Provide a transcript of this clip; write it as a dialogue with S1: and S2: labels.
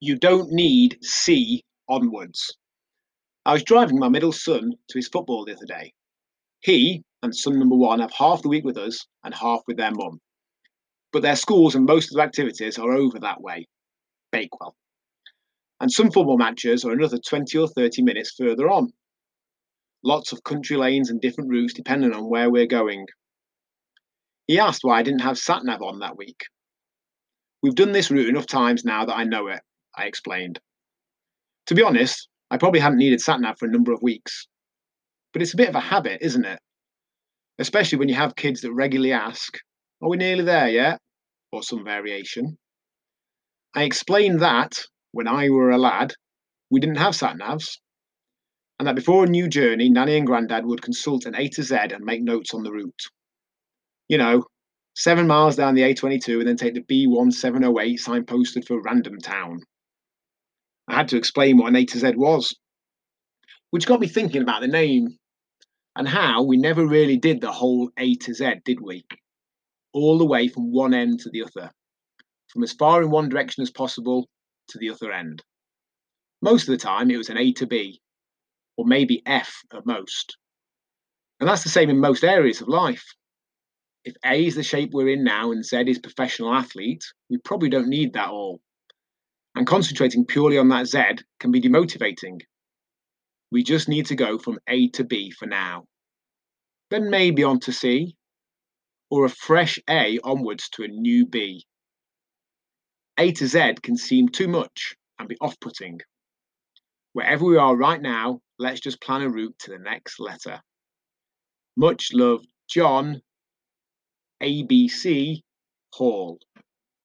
S1: You don't need C onwards. I was driving my middle son to his football the other day. He and son number one have half the week with us and half with their mum. But their schools and most of their activities are over that way, Bakewell. And some football matches are another 20 or 30 minutes further on. Lots of country lanes and different routes depending on where we're going. He asked why I didn't have SatNav on that week. We've done this route enough times now that I know it, I explained. To be honest, I probably hadn't needed SatNav for a number of weeks. But it's a bit of a habit, isn't it? Especially when you have kids that regularly ask, Are we nearly there yet? Or some variation. I explained that, when I were a lad, we didn't have SatNavs, and that before a new journey, Nanny and Grandad would consult an A to Z and make notes on the route. You know, seven miles down the A22 and then take the B1708 signposted for Random Town. I had to explain what an A to Z was, which got me thinking about the name and how we never really did the whole A to Z, did we? All the way from one end to the other, from as far in one direction as possible to the other end. Most of the time, it was an A to B, or maybe F at most. And that's the same in most areas of life. If A is the shape we're in now and Z is professional athlete, we probably don't need that all. And concentrating purely on that Z can be demotivating. We just need to go from A to B for now. Then maybe on to C, or a fresh A onwards to a new B. A to Z can seem too much and be off putting. Wherever we are right now, let's just plan a route to the next letter. Much love, John ABC Hall.